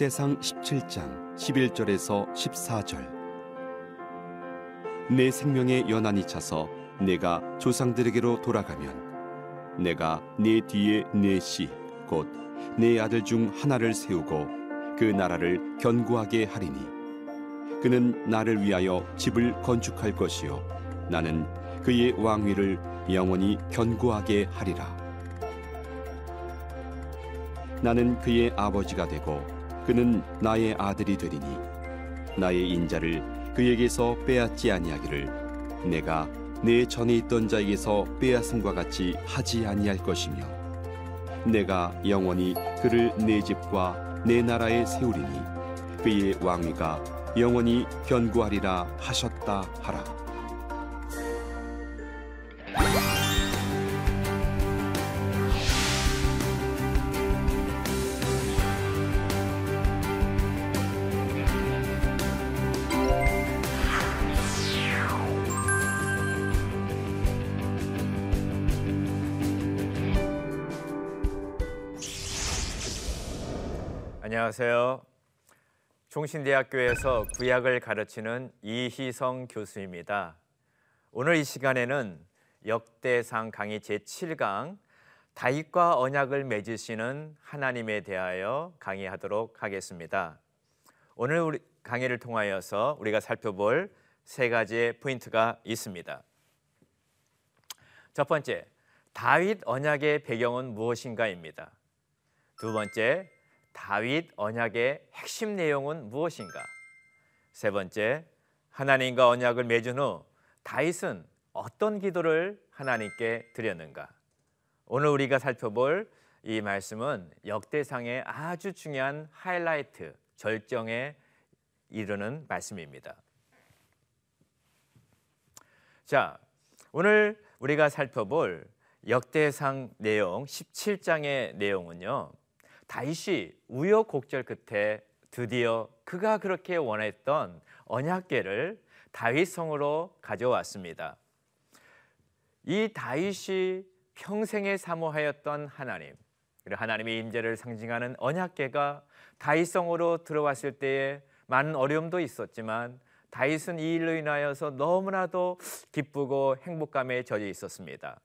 역대상 17장 11절에서 14절. 내 생명의 연한이 차서 내가 조상들에게로 돌아가면 내가 내 뒤에 내 씨 곧 내 아들 중 하나를 세우고 그 나라를 견고하게 하리니 그는 나를 위하여 집을 건축할 것이요 나는 그의 왕위를 영원히 견고하게 하리라. 나는 그의 아버지가 되고 그는 나의 아들이 되리니 나의 인자를 그에게서 빼앗지 아니하기를 내가 내 전에 있던 자에게서 빼앗음과 같이 하지 아니할 것이며 내가 영원히 그를 내 집과 내 나라에 세우리니 그의 왕위가 영원히 견고하리라 하셨다 하라. 안녕하세요. 종신대학교에서 구약을 가르치는 이희성 교수입니다. 오늘 이 시간에는 역대상 강의 제7강 다윗과 언약을 맺으시는 하나님에 대하여 강의하도록 하겠습니다. 오늘 우리 강의를 통하여서 우리가 살펴볼 세 가지의 포인트가 있습니다. 첫 번째, 다윗 언약의 배경은 무엇인가입니다. 두 번째, 다윗 언약의 핵심 내용은 무엇인가? 세 번째, 하나님과 언약을 맺은 후 다윗은 어떤 기도를 하나님께 드렸는가? 오늘 우리가 살펴볼 이 말씀은 역대상의 아주 중요한 하이라이트, 절정에 이르는 말씀입니다. 자, 오늘 우리가 살펴볼 역대상 내용 17장의 내용은요. 다윗이 우여곡절 끝에 드디어 그가 그렇게 원했던 언약궤를 다윗 성으로 가져왔습니다. 이 다윗이 평생에 사모하였던 하나님, 하나님의 임재를 상징하는 언약궤가 다윗 성으로 들어왔을 때에 많은 어려움도 있었지만 다윗은 이 일로 인하여서 너무나도 기쁘고 행복감에 젖어 있었습니다.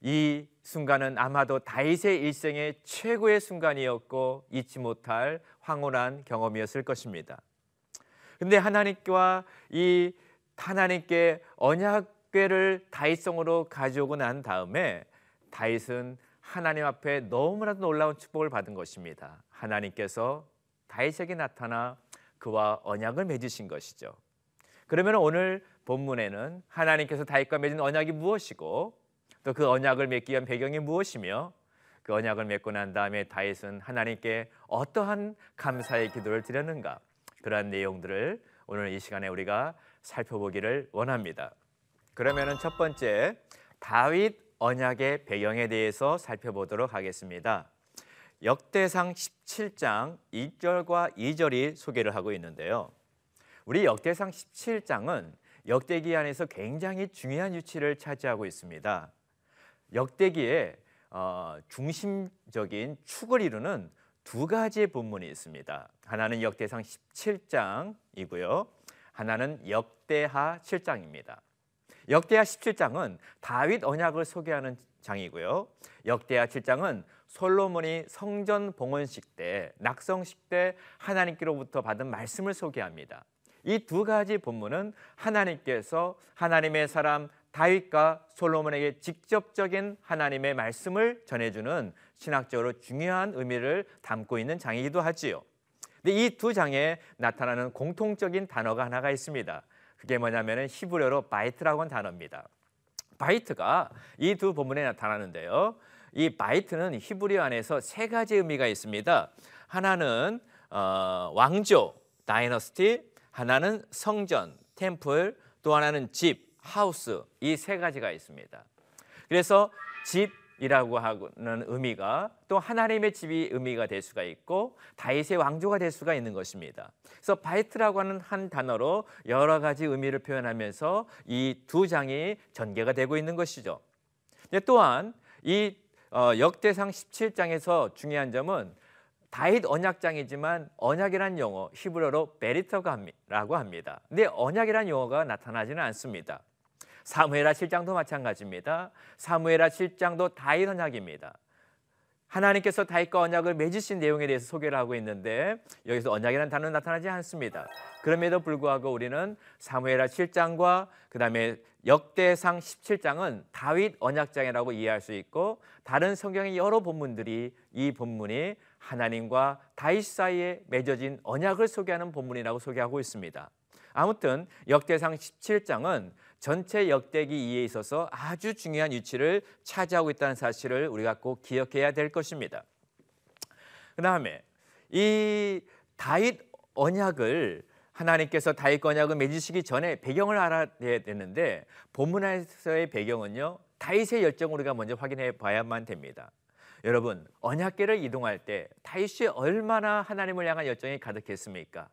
이 순간은 아마도 다윗의 일생의 최고의 순간이었고 잊지 못할 황홀한 경험이었을 것입니다. 근데 하나님과 이 하나님께 언약궤를 다윗성으로 가져오고 난 다음에 다윗은 하나님 앞에 너무나도 놀라운 축복을 받은 것입니다. 하나님께서 다윗에게 나타나 그와 언약을 맺으신 것이죠. 그러면 오늘 본문에는 하나님께서 다윗과 맺은 언약이 무엇이고 또 그 언약을 맺기 위한 배경이 무엇이며 그 언약을 맺고 난 다음에 다윗은 하나님께 어떠한 감사의 기도를 드렸는가 그러한 내용들을 오늘 이 시간에 우리가 살펴보기를 원합니다. 그러면은 첫 번째 다윗 언약의 배경에 대해서 살펴보도록 하겠습니다. 역대상 17장 1절과 2절이 소개를 하고 있는데요. 우리 역대상 17장은 역대기 안에서 굉장히 중요한 위치를 차지하고 있습니다. 역대기의 어, 중심적인 축을 이루는 두 가지의 본문이 있습니다. 하나는 역대상 17장이고요. 하나는 역대하 7장입니다. 역대하 17장은 다윗 언약을 소개하는 장이고요. 역대하 7장은 솔로몬이 성전 봉헌식 때 낙성식 때 하나님께로부터 받은 말씀을 소개합니다. 이 두 가지 본문은 하나님께서 하나님의 사람 다윗과 솔로몬에게 직접적인 하나님의 말씀을 전해주는 신학적으로 중요한 의미를 담고 있는 장이기도 하지요. 근데 이 두 장에 나타나는 공통적인 단어가 하나가 있습니다. 그게 뭐냐면은 히브리어로 바이트라고 하는 단어입니다. בית가 이 두 본문에 나타나는데요. 이 בית는 히브리어 안에서 세 가지 의미가 있습니다. 하나는 어, 왕조, dynasty, 하나는 성전, temple, 또 하나는 집, 하우스 이 세 가지가 있습니다. 그래서 집이라고 하는 의미가 또 하나님의 집이 의미가 될 수가 있고 다윗의 왕조가 될 수가 있는 것입니다. 그래서 בית라고 하는 한 단어로 여러 가지 의미를 표현하면서 이 두 장이 전개가 되고 있는 것이죠. 또한 이 어, 역대상 17장에서 중요한 점은 다윗 언약장이지만 언약이란 용어 히브리어로 베리터가라고 합니다. 근데 언약이란 용어가 나타나지는 않습니다. 사무엘하 7장도 마찬가지입니다. 사무엘하 7장도 다윗 언약입니다. 하나님께서 다윗과 언약을 맺으신 내용에 대해서 소개를 하고 있는데 여기서 언약이라는 단어는 나타나지 않습니다. 그럼에도 불구하고 우리는 사무엘하 7장과 그다음에 역대상 17장은 다윗 언약장이라고 이해할 수 있고 다른 성경의 여러 본문들이 이 본문이 하나님과 다윗 사이에 맺어진 언약을 소개하는 본문이라고 소개하고 있습니다. 아무튼 역대상 17장은 전체 역대기 이해에 있어서 아주 중요한 위치를 차지하고 있다는 사실을 우리가 꼭 기억해야 될 것입니다. 그 다음에 이 다윗 언약을 하나님께서 다윗 언약을 맺으시기 전에 배경을 알아야 되는데 본문에서의 배경은요 다윗의 열정을 우리가 먼저 확인해 봐야만 됩니다. 여러분 언약계를 이동할 때 다윗이 얼마나 하나님을 향한 열정이 가득했습니까?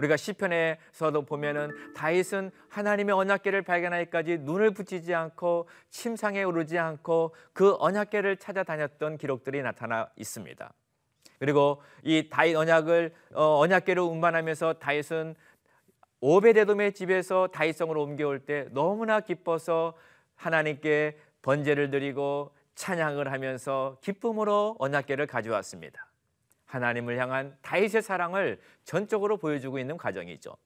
우리가 시편에서도 보면은 다윗은 하나님의 언약궤를 발견하기까지 눈을 붙이지 않고 침상에 오르지 않고 그 언약궤를 찾아다녔던 기록들이 나타나 있습니다. 그리고 이 다윗 언약을 어, 언약궤로 운반하면서 다윗은 오베데돔의 집에서 다윗성으로 옮겨올 때 너무나 기뻐서 하나님께 번제를 드리고 찬양을 하면서 기쁨으로 언약궤를 가져왔습니다. 하나님을 향한 다윗의 사랑을 전적으로 보여주고 있는 과정이죠.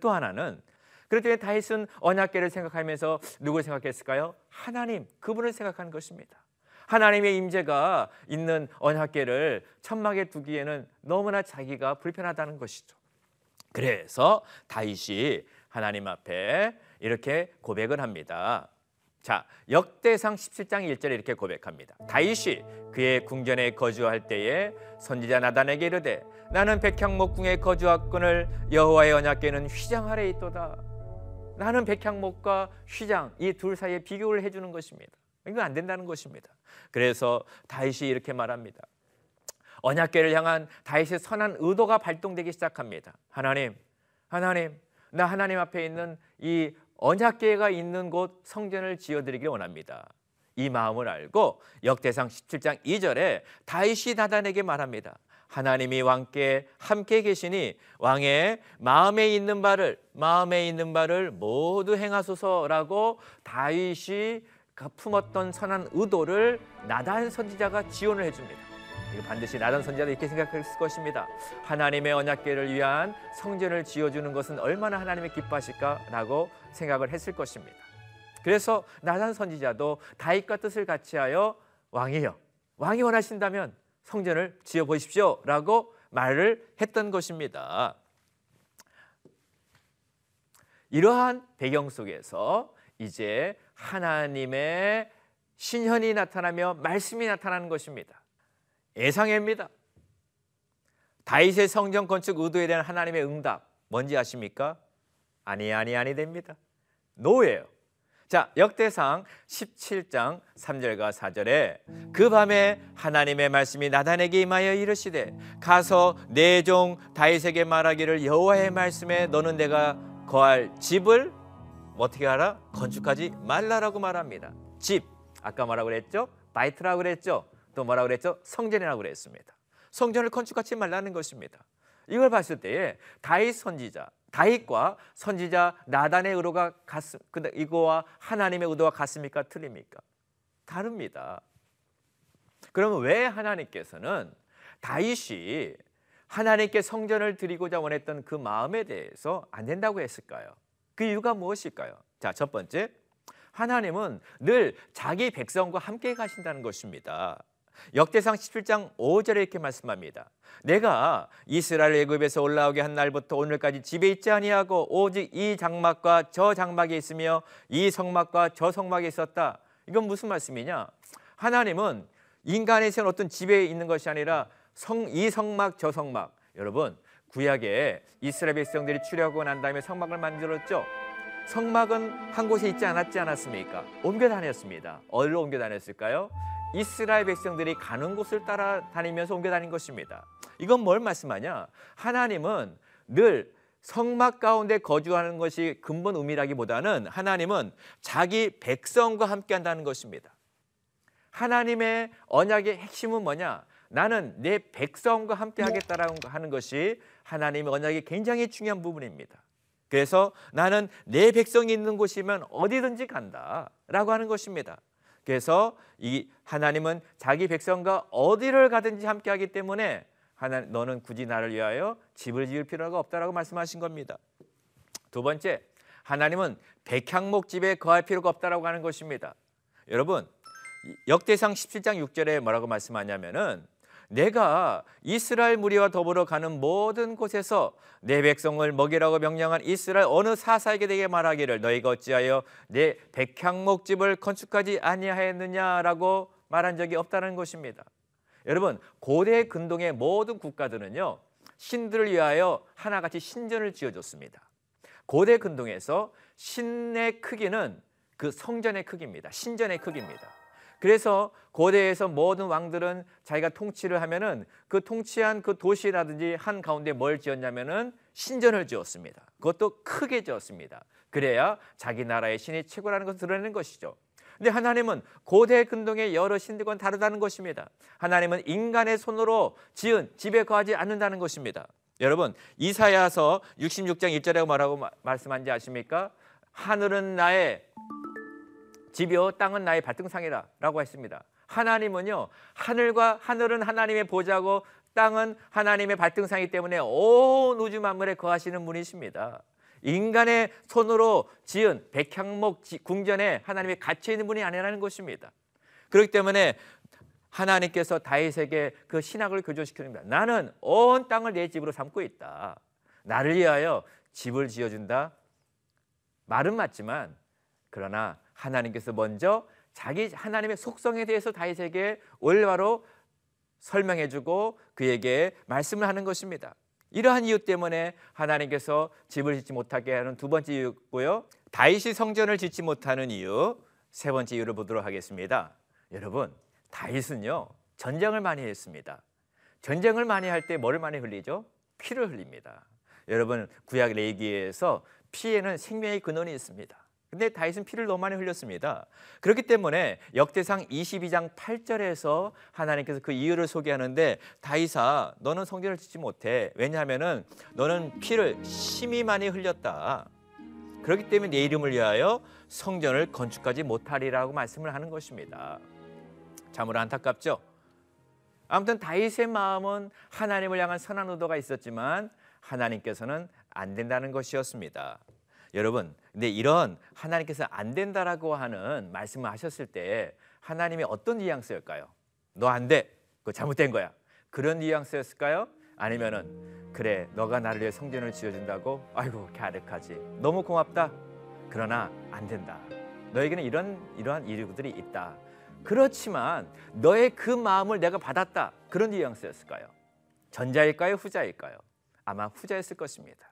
또 하나는 때 다윗은 언약계를 생각하면서 누굴 생각했을까요? 하나님, 그분을 생각하는 것입니다. 하나님의 임재가 있는 언약계를 천막에 두기에는 너무나 자기가 불편하다는 것이죠. 그래서 다윗이 하나님 앞에 이렇게 고백을 합니다. 자, 역대상 17장 1절에 이렇게 고백합니다. 다윗이 그의 궁전에 거주할 때에 선지자 나단에게 이르되 나는 백향목궁에 거주하거늘 여호와의 언약궤는 휘장 아래 있도다. 나는 백향목과 휘장 이 둘 사이에 비교를 해 주는 것입니다. 이건 안 된다는 것입니다. 그래서 다윗이 이렇게 말합니다. 언약궤를 향한 다윗의 선한 의도가 발동되기 시작합니다. 하나님, 하나님, 나 하나님 앞에 있는 이 언약궤가 있는 곳 성전을 지어드리길 원합니다. 이 마음을 알고 역대상 17장 2절에 다윗이 다단에게 말합니다. 하나님이 왕께 함께 계시니 왕의 마음에 있는 바를 마음에 있는 바를 모두 행하소서라고 다윗이 품었던 선한 의도를 나단 선지자가 지원을 해줍니다. 반드시 나단 선지자도 이렇게 생각했을 것입니다. 하나님의 언약궤를 위한 성전을 지어주는 것은 얼마나 하나님의 기뻐하실까라고 생각을 했을 것입니다. 그래서 나단 선지자도 다윗과 뜻을 같이하여 왕이여 왕이 원하신다면 성전을 지어 보십시오라고 말을 했던 것입니다. 이러한 배경 속에서 이제 하나님의 신현이 나타나며 말씀이 나타나는 것입니다. 예상입니다. 다윗의 성전 건축 의도에 대한 하나님의 응답 뭔지 아십니까? 아니 아니 아니 됩니다. 노예요. 자, 역대상 17장 3절과 4절에 그 밤에 하나님의 말씀이 나단에게 임하여 이르시되 가서 내 종 다윗에게 말하기를 여호와의 말씀에 너는 내가 거할 집을 어떻게 하라? 건축하지 말라라고 말합니다. 집 아까 뭐라고 그랬죠? 바이트라고 그랬죠? 또 뭐라고 그랬죠? 성전이라고 그랬습니다. 성전을 건축하지 말라는 것입니다. 이걸 봤을 때에 다윗 선지자 다윗과 선지자 나단의 의도가 같습 이거와 하나님의 의도가 같습니까? 틀립니까? 다릅니다. 그러면 왜 하나님께서는 다윗이 하나님께 성전을 드리고자 원했던 그 마음에 대해서 안 된다고 했을까요? 그 이유가 무엇일까요? 자, 첫 번째. 하나님은 늘 자기 백성과 함께 가신다는 것입니다. 역대상 17장 5절에 이렇게 말씀합니다. 내가 이스라엘 애굽에서 올라오게 한 날부터 오늘까지 집에 있지 아니하고 오직 이 장막과 저 장막에 있으며 이 성막과 저 성막에 있었다. 이건 무슨 말씀이냐? 하나님은 인간의 생 어떤 집에 있는 것이 아니라 성, 이 성막 저 성막. 여러분 구약에 이스라엘 백성들이 출애하고 난 다음에 성막을 만들었죠. 성막은 한 곳에 있지 않았지 않았습니까? 옮겨 다녔습니다. 어디로 옮겨 다녔을까요? 이스라엘 백성들이 가는 곳을 따라다니면서 옮겨 다닌 것입니다. 이건 뭘 말씀하냐? 하나님은 늘 성막 가운데 거주하는 것이 근본 의미라기보다는 하나님은 자기 백성과 함께 한다는 것입니다. 하나님의 언약의 핵심은 뭐냐? 나는 내 백성과 함께 하겠다라고 하는 것이 하나님의 언약이 굉장히 중요한 부분입니다. 그래서 나는 내 백성이 있는 곳이면 어디든지 간다라고 하는 것입니다. 그래서 이 하나님은 자기 백성과 어디를 가든지 함께 하기 때문에 하나 너는 굳이 나를 위하여 집을 지을 필요가 없다라고 말씀하신 겁니다. 두 번째, 하나님은 백향목 집에 거할 필요가 없다라고 하는 것입니다. 여러분, 역대상 17장 6절에 뭐라고 말씀하냐면은 내가 이스라엘 무리와 더불어 가는 모든 곳에서 내 백성을 먹이라고 명령한 이스라엘 어느 사사에게 되게 말하기를 너희가 어찌하여 내 백향목집을 건축하지 아니하였느냐라고 말한 적이 없다는 것입니다. 여러분 고대 근동의 모든 국가들은요 신들을 위하여 하나같이 신전을 지어줬습니다. 고대 근동에서 신의 크기는 그 성전의 크기입니다. 신전의 크기입니다. 그래서 고대에서 모든 왕들은 자기가 통치를 하면은 그 통치한 그 도시라든지 한 가운데 뭘 지었냐면은 신전을 지었습니다. 그것도 크게 지었습니다. 그래야 자기 나라의 신이 최고라는 것을 드러내는 것이죠. 근데 하나님은 고대 근동의 여러 신들과는 다르다는 것입니다. 하나님은 인간의 손으로 지은 집에 거하지 않는다는 것입니다. 여러분 이사야서 66장 1절에 뭐라고 말씀한지 아십니까? 하늘은 나의 집이요 땅은 나의 발등상이라 라고 했습니다. 하나님은요 하늘과 하늘은 하나님의 보좌고 땅은 하나님의 발등상이기 때문에 온 우주 만물에 거하시는 분이십니다. 인간의 손으로 지은 백향목 궁전에 하나님이 갇혀 있는 분이 아니라는 것입니다. 그렇기 때문에 하나님께서 다윗에게 그 신학을 교조시키는 나는 온 땅을 내 집으로 삼고 있다. 나를 위하여 집을 지어준다. 말은 맞지만 그러나 하나님께서 먼저 자기 하나님의 속성에 대해서 다윗에게 올바로 설명해주고 그에게 말씀을 하는 것입니다. 이러한 이유 때문에 하나님께서 집을 짓지 못하게 하는 두 번째 이유고요. 다윗이 성전을 짓지 못하는 이유 세 번째 이유를 보도록 하겠습니다. 여러분 다윗은요 전쟁을 많이 했습니다. 전쟁을 많이 할 때 뭐를 많이 흘리죠? 피를 흘립니다. 여러분 구약 레기에서 피에는 생명의 근원이 있습니다. 근데 다윗은 피를 너무 많이 흘렸습니다. 그렇기 때문에 역대상 22장 8절에서 하나님께서 그 이유를 소개하는데 다윗아 너는 성전을 짓지 못해. 왜냐하면은 너는 피를 심히 많이 흘렸다. 그렇기 때문에 내 이름을 위하여 성전을 건축하지 못하리라고 말씀을 하는 것입니다. 참으로 안타깝죠. 아무튼 다윗의 마음은 하나님을 향한 선한 의도가 있었지만 하나님께서는 안 된다는 것이었습니다. 여러분, 근데 이런 하나님께서 안 된다라고 하는 말씀을 하셨을 때 하나님이 어떤 뉘앙스였까요? 너 안 돼. 그거 잘못된 거야. 그런 뉘앙스였을까요? 아니면은 그래 너가 나를 위해 성전을 지어준다고? 아이고 갸륵하지. 너무 고맙다. 그러나 안 된다. 너에게는 이런 이러한 이유들이 있다. 그렇지만 너의 그 마음을 내가 받았다. 그런 뉘앙스였을까요? 전자일까요? 후자일까요? 아마 후자였을 것입니다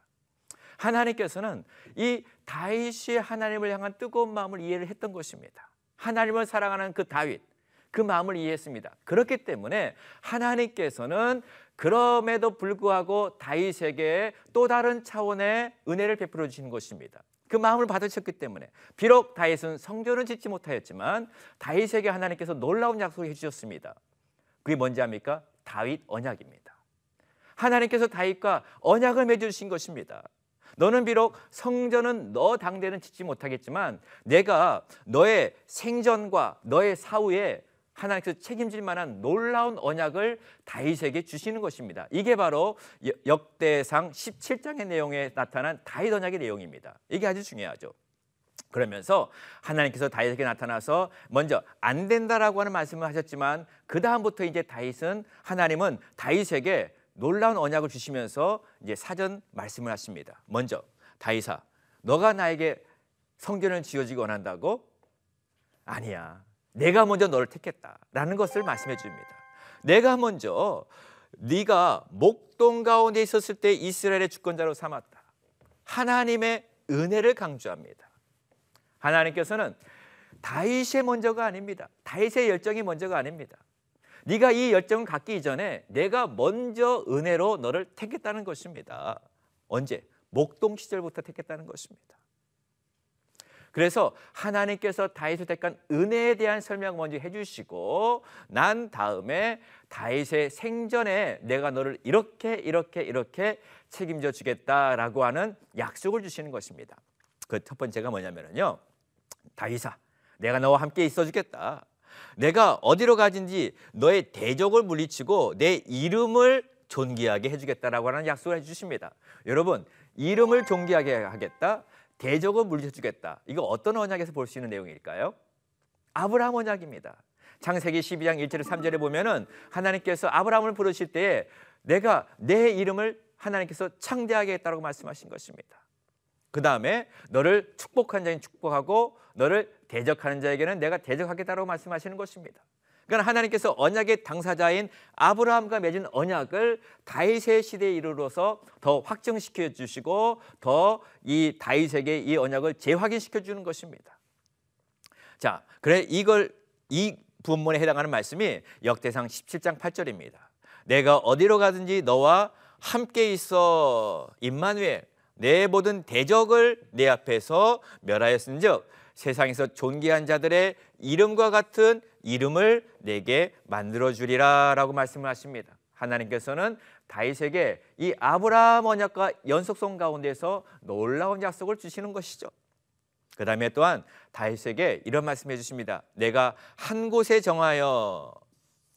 하나님께서는 이 다윗이 하나님을 향한 뜨거운 마음을 이해를 했던 것입니다. 하나님을 사랑하는 그 다윗 그 마음을 이해했습니다. 그렇기 때문에 하나님께서는 그럼에도 불구하고 다윗에게 또 다른 차원의 은혜를 베풀어 주신 것입니다. 그 마음을 받으셨기 때문에 비록 다윗은 성전을 짓지 못하였지만 다윗에게 하나님께서 놀라운 약속을 해주셨습니다. 그게 뭔지 압니까? 다윗 언약입니다. 하나님께서 다윗과 언약을 맺으신 것입니다. 너는 비록 성전은 너 당대는 짓지 못하겠지만 내가 너의 생전과 너의 사후에 하나님께서 책임질 만한 놀라운 언약을 다윗에게 주시는 것입니다. 이게 바로 역대상 17장의 내용에 나타난 다윗 언약의 내용입니다. 이게 아주 중요하죠. 그러면서 하나님께서 다윗에게 나타나서 먼저 안 된다라고 하는 말씀을 하셨지만 그 다음부터 이제 다윗은 하나님은 다윗에게 놀라운 언약을 주시면서 이제 사전 말씀을 하십니다. 먼저 다이사, 너가 나에게 성전을 지어주기 원한다고? 아니야. 내가 먼저 너를 택했다라는 것을 말씀해 줍니다. 내가 먼저 네가 목동 가운데 있었을 때 이스라엘의 주권자로 삼았다. 하나님의 은혜를 강조합니다. 하나님께서는 다윗의 먼저가 아닙니다. 다윗의 열정이 먼저가 아닙니다. 네가 이 열정을 갖기 전에 내가 먼저 은혜로 너를 택했다는 것입니다. 언제? 목동 시절부터 택했다는 것입니다. 그래서 하나님께서 다윗을 택한 은혜에 대한 설명 먼저 해주시고 난 다음에 다윗의 생전에 내가 너를 이렇게 이렇게 이렇게 책임져 주겠다라고 하는 약속을 주시는 것입니다. 그 첫 번째가 뭐냐면요. 다윗아, 내가 너와 함께 있어 주겠다. 내가 어디로 가든지 너의 대적을 물리치고 내 이름을 존귀하게 해주겠다라고 하는 약속을 해주십니다. 여러분, 이름을 존귀하게 하겠다, 대적을 물리쳐주겠다. 이거 어떤 언약에서 볼 수 있는 내용일까요? 아브라함 언약입니다. 창세기 12장 1절 3절에 보면은 하나님께서 아브라함을 부르실 때에 내가 내 이름을 하나님께서 창대하게 했다고 말씀하신 것입니다. 그 다음에 너를 축복한 자인 축복하고 너를 대적하는 자에게는 내가 대적하겠다고 말씀하시는 것입니다. 그러니까 하나님께서 언약의 당사자인 아브라함과 맺은 언약을 다윗의 시대에 이르러서 더 확정시켜 주시고 더 이 다윗에게 이 언약을 재확인시켜 주는 것입니다. 자, 그래 이걸 이 부문에 해당하는 말씀이 역대상 17장 8절입니다. 내가 어디로 가든지 너와 함께 있어 임마누엘 내 모든 대적을 내 앞에서 멸하였은즉 세상에서 존귀한 자들의 이름과 같은 이름을 내게 만들어 주리라라고 말씀을 하십니다. 하나님께서는 다윗에게 이 아브라함 언약과 연속성 가운데서 놀라운 약속을 주시는 것이죠. 그 다음에 또한 다윗에게 이런 말씀해 주십니다. 내가 한 곳에 정하여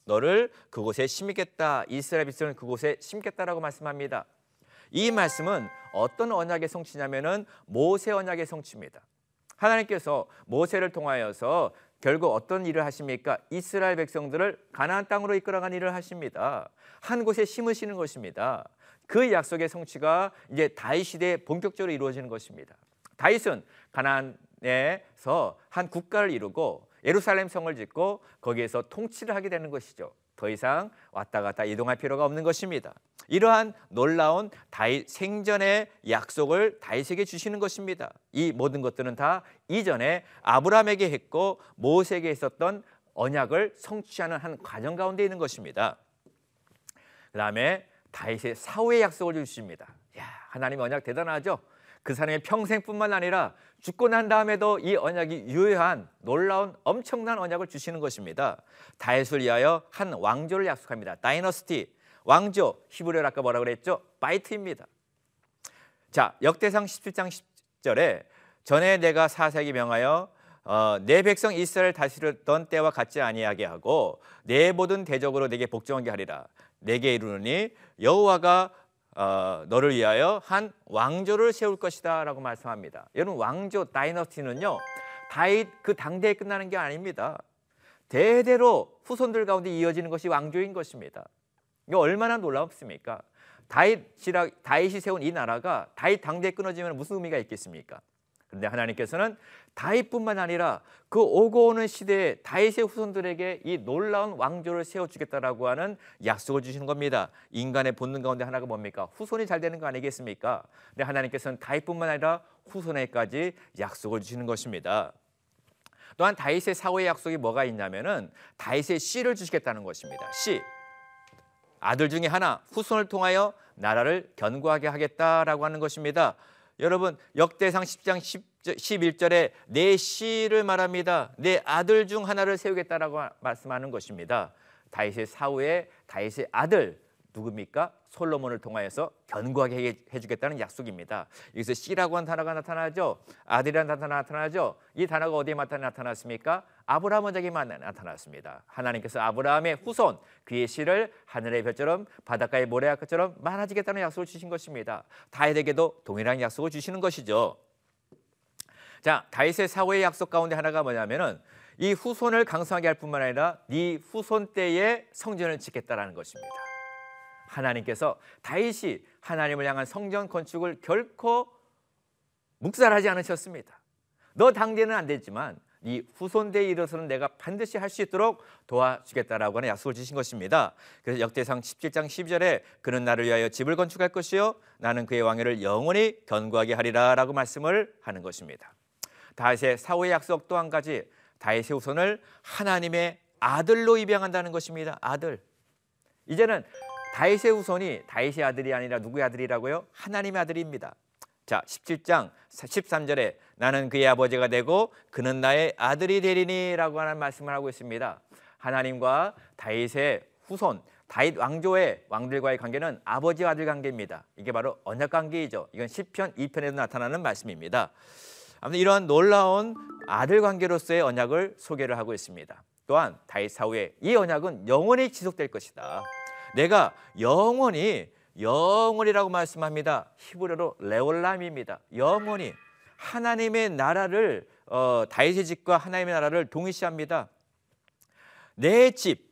너를 그곳에 심겠다. 이스라엘 백성을 그곳에 심겠다라고 말씀합니다. 이 말씀은 어떤 언약의 성취냐면은 모세 언약의 성취입니다. 하나님께서 모세를 통하여서 결국 어떤 일을 하십니까? 이스라엘 백성들을 가나안 땅으로 이끌어간 일을 하십니다. 한 곳에 심으시는 것입니다. 그 약속의 성취가 이제 다윗 시대에 본격적으로 이루어지는 것입니다. 다윗은 가나안에서 한 국가를 이루고 예루살렘 성을 짓고 거기에서 통치를 하게 되는 것이죠. 더 이상 왔다 갔다 이동할 필요가 없는 것입니다. 이러한 놀라운 다윗 생전의 약속을 다윗에게 주시는 것입니다. 이 모든 것들은 다 이전에 아브라함에게 했고 모세에게 있었던 언약을 성취하는 한 과정 가운데 있는 것입니다. 그다음에 다윗의 사후의 약속을 주십니다. 야, 하나님 언약 대단하죠? 그 사람의 평생뿐만 아니라 죽고 난 다음에도 이 언약이 유효한 놀라운 엄청난 언약을 주시는 것입니다. 다윗을 위하여 한 왕조를 약속합니다. 다이너스티 왕조 히브리어로 아까 뭐라 그랬죠? 바이트입니다. 자 역대상 17장 10절에 전에 내가 사사에게 명하여 어, 내 백성 이스라엘 다스렸던 때와 같지 아니하게 하고 내 모든 대적으로 내게 복종하게 하리라. 내게 이르노니 여호와가 어, 너를 위하여 한 왕조를 세울 것이다 라고 말씀합니다. 여러분 왕조 다이너스티는요 다윗 그 당대에 끝나는 게 아닙니다. 대대로 후손들 가운데 이어지는 것이 왕조인 것입니다. 이거 얼마나 놀랍습니까? 다윗이라 다윗이 세운 이 나라가 다윗 당대에 끊어지면 무슨 의미가 있겠습니까? 그런데 하나님께서는 다윗뿐만 아니라 그 오고 오는 시대에 다윗의 후손들에게 이 놀라운 왕조를 세워주겠다라고 하는 약속을 주시는 겁니다. 인간의 본능 가운데 하나가 뭡니까? 후손이 잘 되는 거 아니겠습니까? 근데 하나님께서는 다윗뿐만 아니라 후손에까지 약속을 주시는 것입니다. 또한 다윗의 사후의 약속이 뭐가 있냐면은 다윗의 씨를 주시겠다는 것입니다. 씨 아들 중에 하나 후손을 통하여 나라를 견고하게 하겠다라고 하는 것입니다. 여러분 역대상 10장 10, 11절에 내 씨를 말합니다. 내 아들 중 하나를 세우겠다라고 말씀하는 것입니다. 다윗의 사후에 다윗의 아들 누굽니까? 솔로몬을 통하여서 견고하게 해주겠다는 약속입니다. 여기서 씨라고 한 단어가 나타나죠. 아들이라는 단어가 나타나죠. 이 단어가 어디에 나타났습니까? 아브라함 원작에만 나타났습니다. 하나님께서 아브라함의 후손 그의 씨를 하늘의 별처럼 바닷가의 모래아처럼 많아지겠다는 약속을 주신 것입니다. 다윗에게도 동일한 약속을 주시는 것이죠. 자, 다윗의 사후의 약속 가운데 하나가 뭐냐면은 이 후손을 강성하게 할 뿐만 아니라 네 후손 때에 성전을 짓겠다라는 것입니다. 하나님께서 다윗이 하나님을 향한 성전 건축을 결코 묵살하지 않으셨습니다. 너 당대는 안 되지만 네 후손대에 이르서는 내가 반드시 할 수 있도록 도와주겠다라고 하는 약속을 주신 것입니다. 그래서 역대상 17장 12절에 그는 나를 위하여 집을 건축할 것이요 나는 그의 왕위를 영원히 견고하게 하리라라고 말씀을 하는 것입니다. 다윗의 사후의 약속 또 한 가지 다윗의 후손을 하나님의 아들로 입양한다는 것입니다. 아들. 이제는 다윗의 후손이 다윗의 아들이 아니라 누구의 아들이라고요? 하나님의 아들입니다. 자, 17장 13절에 나는 그의 아버지가 되고 그는 나의 아들이 되리니라고 하는 말씀을 하고 있습니다. 하나님과 다윗의 후손 다윗 왕조의 왕들과의 관계는 아버지와 아들 관계입니다. 이게 바로 언약 관계이죠. 이건 시편 2편에도 나타나는 말씀입니다. 아무튼 이러한 놀라운 아들 관계로서의 언약을 소개를 하고 있습니다. 또한 다윗 사후에 이 언약은 영원히 지속될 것이다. 내가 영원히 영원이라고 말씀합니다. 히브리어로 레올람입니다. 영원히 하나님의 나라를 어, 다윗의 집과 하나님의 나라를 동일시합니다. 내 집,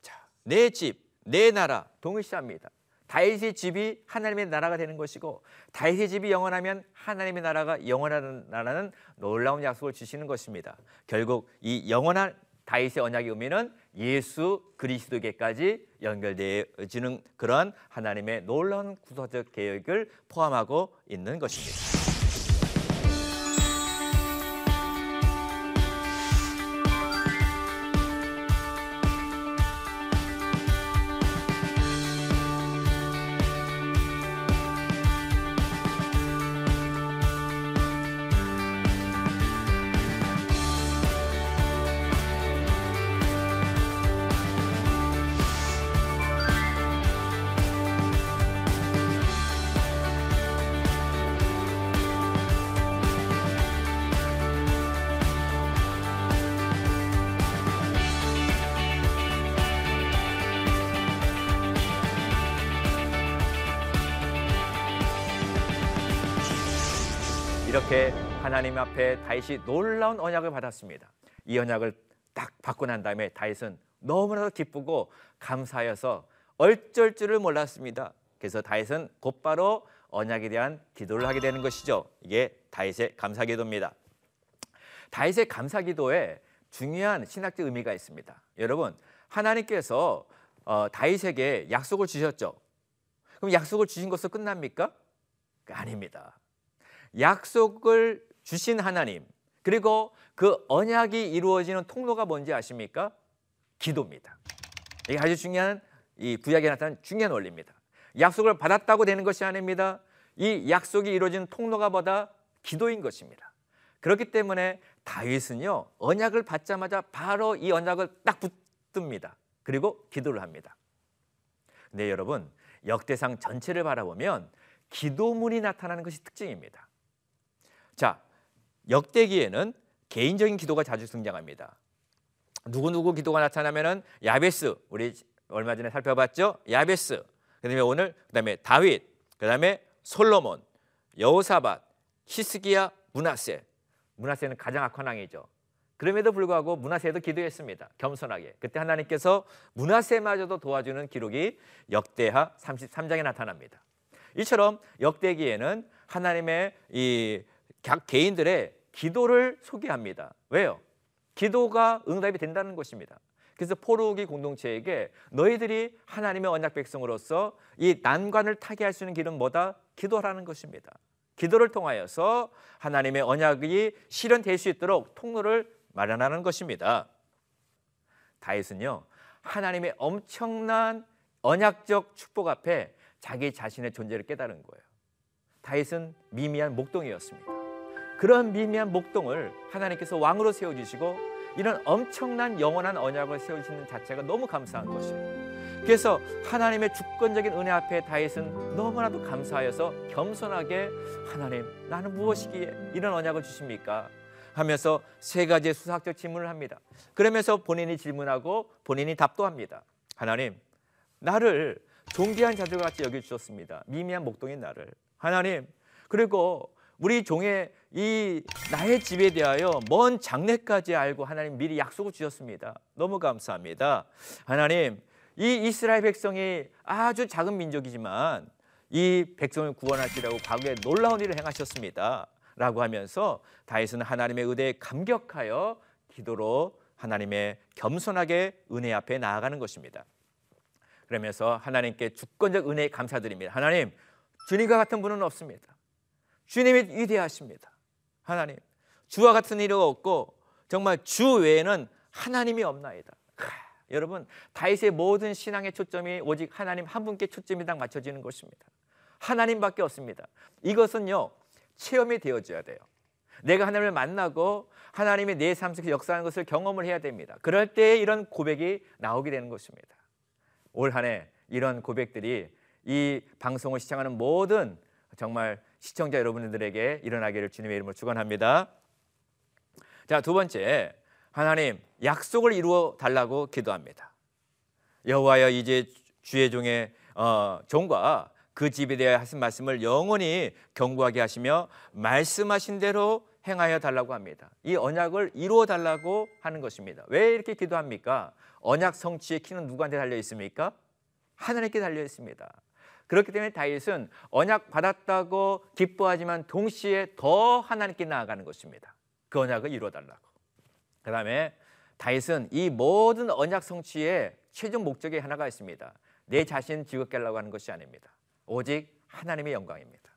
자, 내 집, 내 나라 동일시합니다. 다윗의 집이 하나님의 나라가 되는 것이고 다윗의 집이 영원하면 하나님의 나라가 영원하는 나라는 놀라운 약속을 주시는 것입니다. 결국 이 영원한 다윗의 언약의 의미는 예수 그리스도에게까지 연결되어지는 그러한 하나님의 놀라운 구속적 계획을 포함하고 있는 것입니다. 이렇게 하나님 앞에 다윗이 놀라운 언약을 받았습니다. 이 언약을 딱 받고 난 다음에 다윗은 너무나도 기쁘고 감사하여서 얼쩔 줄을 몰랐습니다. 그래서 다윗은 곧바로 언약에 대한 기도를 하게 되는 것이죠. 이게 다윗의 감사 기도입니다. 다윗의 감사 기도에 중요한 신학적 의미가 있습니다. 여러분, 하나님께서 어, 다윗에게 약속을 주셨죠. 그럼 약속을 주신 것으로 끝납니까? 아닙니다. 약속을 주신 하나님 그리고 그 언약이 이루어지는 통로가 뭔지 아십니까? 기도입니다. 이게 아주 중요한 이 구약에 나타난 중요한 원리입니다. 약속을 받았다고 되는 것이 아닙니다. 이 약속이 이루어지는 통로가 뭐다? 기도인 것입니다. 그렇기 때문에 다윗은요 언약을 받자마자 바로 이 언약을 딱 붙듭니다. 그리고 기도를 합니다. 근데 여러분 역대상 전체를 바라보면 기도문이 나타나는 것이 특징입니다. 자, 역대기에는 개인적인 기도가 자주 등장합니다. 누구누구 기도가 나타나면은 야베스 우리 얼마 전에 살펴봤죠? 야베스. 그다음에 오늘 그다음에 다윗, 그다음에 솔로몬, 여호사밧, 히스기야, 문하세. 문하세는 가장 악한 왕이죠. 그럼에도 불구하고 문하세도 기도했습니다. 겸손하게. 그때 하나님께서 문하세마저도 도와주는 기록이 역대하 33장에 나타납니다. 이처럼 역대기에는 하나님의 이 각 개인들의 기도를 소개합니다. 왜요? 기도가 응답이 된다는 것입니다. 그래서 포로기 공동체에게 너희들이 하나님의 언약 백성으로서 이 난관을 타게 할수 있는 길은 뭐다? 기도라는 것입니다. 기도를 통하여서 하나님의 언약이 실현될 수 있도록 통로를 마련하는 것입니다. 다윗은요 하나님의 엄청난 언약적 축복 앞에 자기 자신의 존재를 깨달은 거예요. 다윗은 미미한 목동이었습니다. 그런 미미한 목동을 하나님께서 왕으로 세워주시고 이런 엄청난 영원한 언약을 세우시는 자체가 너무 감사한 것이에요. 그래서 하나님의 주권적인 은혜 앞에 다윗은 너무나도 감사하여서 겸손하게 하나님 나는 무엇이기에 이런 언약을 주십니까? 하면서 세 가지의 수학적 질문을 합니다. 그러면서 본인이 질문하고 본인이 답도 합니다. 하나님 나를 존귀한 자들과 같이 여겨 주셨습니다. 미미한 목동인 나를 하나님 그리고 우리 종의 이 나의 집에 대하여 먼 장래까지 알고 하나님 미리 약속을 주셨습니다. 너무 감사합니다. 하나님, 이 이스라엘 백성이 아주 작은 민족이지만 이 백성을 구원하시라고 과거에 놀라운 일을 행하셨습니다. 라고 하면서 다윗은 하나님의 의대에 감격하여 기도로 하나님의 겸손하게 은혜 앞에 나아가는 것입니다. 그러면서 하나님께 주권적 은혜에 감사드립니다. 하나님, 주님과 같은 분은 없습니다. 주님이 위대하십니다. 하나님, 주와 같은 일이 없고 정말 주 외에는 하나님이 없나이다. 하, 여러분, 다윗의 모든 신앙의 초점이 오직 하나님 한 분께 초점이 딱 맞춰지는 것입니다. 하나님밖에 없습니다. 이것은요, 체험이 되어져야 돼요. 내가 하나님을 만나고 하나님이 내 삶 속에 역사하는 것을 경험을 해야 됩니다. 그럴 때 이런 고백이 나오게 되는 것입니다. 올 한해 이런 고백들이 이 방송을 시청하는 모든 정말 시청자 여러분들에게 일어나기를 주님의 이름으로 축원합니다. 자, 두 번째. 하나님 약속을 이루어 달라고 기도합니다. 여호와여 이제 주의 종의 어, 종과 그 집에 대하여 하신 말씀을 영원히 경고하게 하시며 말씀하신 대로 행하여 달라고 합니다. 이 언약을 이루어 달라고 하는 것입니다. 왜 이렇게 기도합니까? 언약 성취의 키는 누구한테 달려 있습니까? 하나님께 달려 있습니다. 그렇기 때문에 다윗은 언약 받았다고 기뻐하지만 동시에 더 하나님께 나아가는 것입니다. 그 언약을 이루어 달라고. 그다음에 다윗은 이 모든 언약 성취의 최종 목적이 하나가 있습니다. 내 자신 즐겁게 하려고 하는 것이 아닙니다. 오직 하나님의 영광입니다.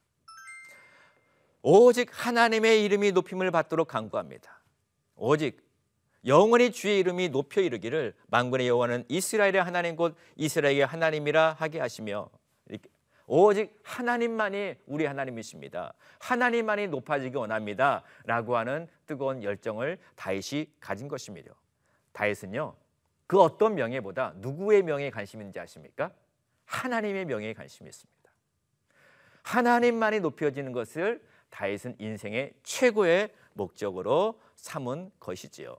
오직 하나님의 이름이 높임을 받도록 간구합니다. 오직 영원히 주의 이름이 높여 이르기를 만군의 여호와는 이스라엘의 하나님 곧 이스라엘의 하나님이라 하게 하시며 오직 하나님만이 우리 하나님이십니다. 하나님만이 높아지기 원합니다라고 하는 뜨거운 열정을 다윗이 가진 것입니다. 다윗은요. 그 어떤 명예보다 누구의 명예에 관심이 있는지 아십니까? 하나님의 명예에 관심이 있습니다. 하나님만이 높여지는 것을 다윗은 인생의 최고의 목적으로 삼은 것이지요.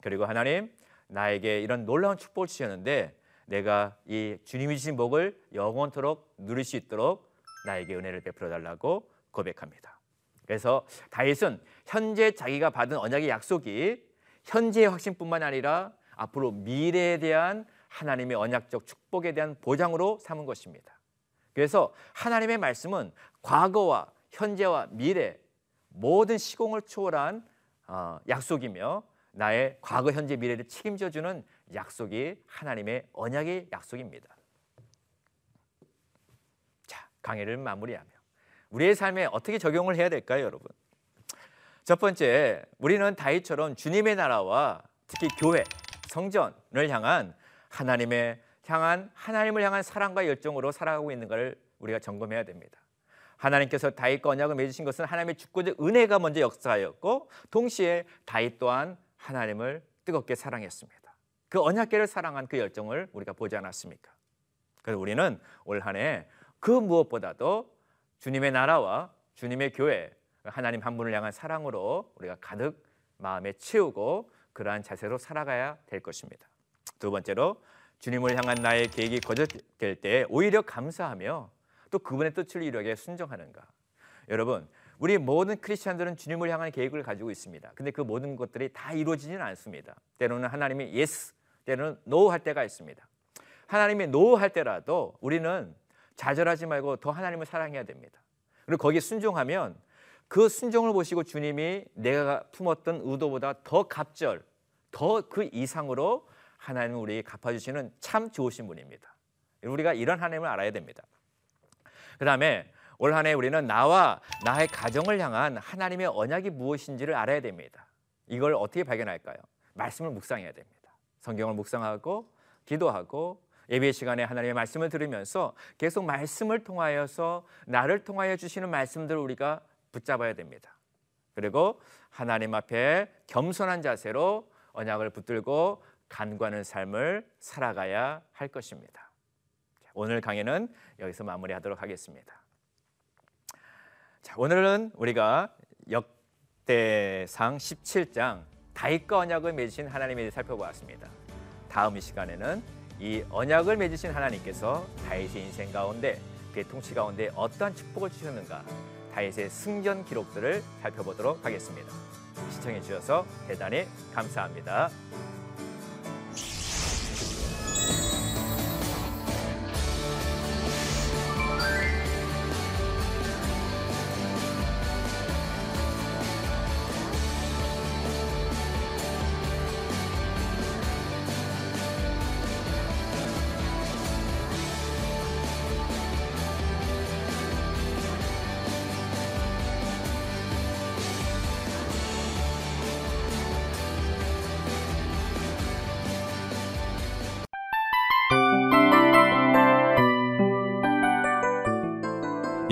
그리고 하나님 나에게 이런 놀라운 축복을 주셨는데 내가 이 주님이 주신 복을 영원토록 누릴 수 있도록 나에게 은혜를 베풀어 달라고 고백합니다. 그래서 다윗은 현재 자기가 받은 언약의 약속이 현재의 확신뿐만 아니라 앞으로 미래에 대한 하나님의 언약적 축복에 대한 보장으로 삼은 것입니다. 그래서 하나님의 말씀은 과거와 현재와 미래 모든 시공을 초월한 어, 약속이며 나의 과거, 현재, 미래를 책임져 주는 약속이 하나님의 언약의 약속입니다. 자, 강의를 마무리하며 우리의 삶에 어떻게 적용을 해야 될까요, 여러분? 첫 번째, 우리는 다윗처럼 주님의 나라와 특히 교회, 성전을 향한 하나님의 향한 하나님을 향한 사랑과 열정으로 살아가고 있는 것을 우리가 점검해야 됩니다. 하나님께서 다윗과 언약을 맺으신 것은 하나님의 주권적 은혜가 먼저 역사하였고 동시에 다윗 또한 하나님을 뜨겁게 사랑했습니다. 그 언약계를 사랑한 그 열정을 우리가 보지 않았습니까? 그래서 우리는 올 한 해 그 무엇보다도 주님의 나라와 주님의 교회 하나님 한 분을 향한 사랑으로 우리가 가득 마음에 채우고 그러한 자세로 살아가야 될 것입니다. 두 번째로 주님을 향한 나의 계획이 거절될 때 오히려 감사하며 또 그분의 뜻을 이루게 순종하는가. 여러분, 우리 모든 크리스천들은 주님을 향한 계획을 가지고 있습니다. 근데 그 모든 것들이 다 이루어지지는 않습니다. 때로는 하나님이 yes, 때로는 노할 때가 있습니다. 하나님이 노할 때라도 우리는 좌절하지 말고 더 하나님을 사랑해야 됩니다. 그리고 거기에 순종하면 그 순종을 보시고 주님이 내가 품었던 의도보다 더 갑절, 더 그 이상으로 하나님은 우리에게 갚아주시는 참 좋으신 분입니다. 우리가 이런 하나님을 알아야 됩니다. 그 다음에 올 한 해 우리는 나와 나의 가정을 향한 하나님의 언약이 무엇인지를 알아야 됩니다. 이걸 어떻게 발견할까요? 말씀을 묵상해야 됩니다. 성경을 묵상하고 기도하고 예배 시간에 하나님의 말씀을 들으면서 계속 말씀을 통하여서 나를 통하여 주시는 말씀들을 우리가 붙잡아야 됩니다. 그리고 하나님 앞에 겸손한 자세로 언약을 붙들고 간과하는 삶을 살아가야 할 것입니다. 오늘 강의는 여기서 마무리하도록 하겠습니다. 자, 오늘은 우리가 역대상 17장 다윗과 언약을 맺으신 하나님에 대해 살펴보았습니다. 다음 이 시간에는 이 언약을 맺으신 하나님께서 다윗의 인생 가운데 그의 통치 가운데 어떠한 축복을 주셨는가 다윗의 승전 기록들을 살펴보도록 하겠습니다. 시청해 주셔서 대단히 감사합니다.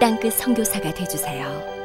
땅끝 선교사가 되주세요.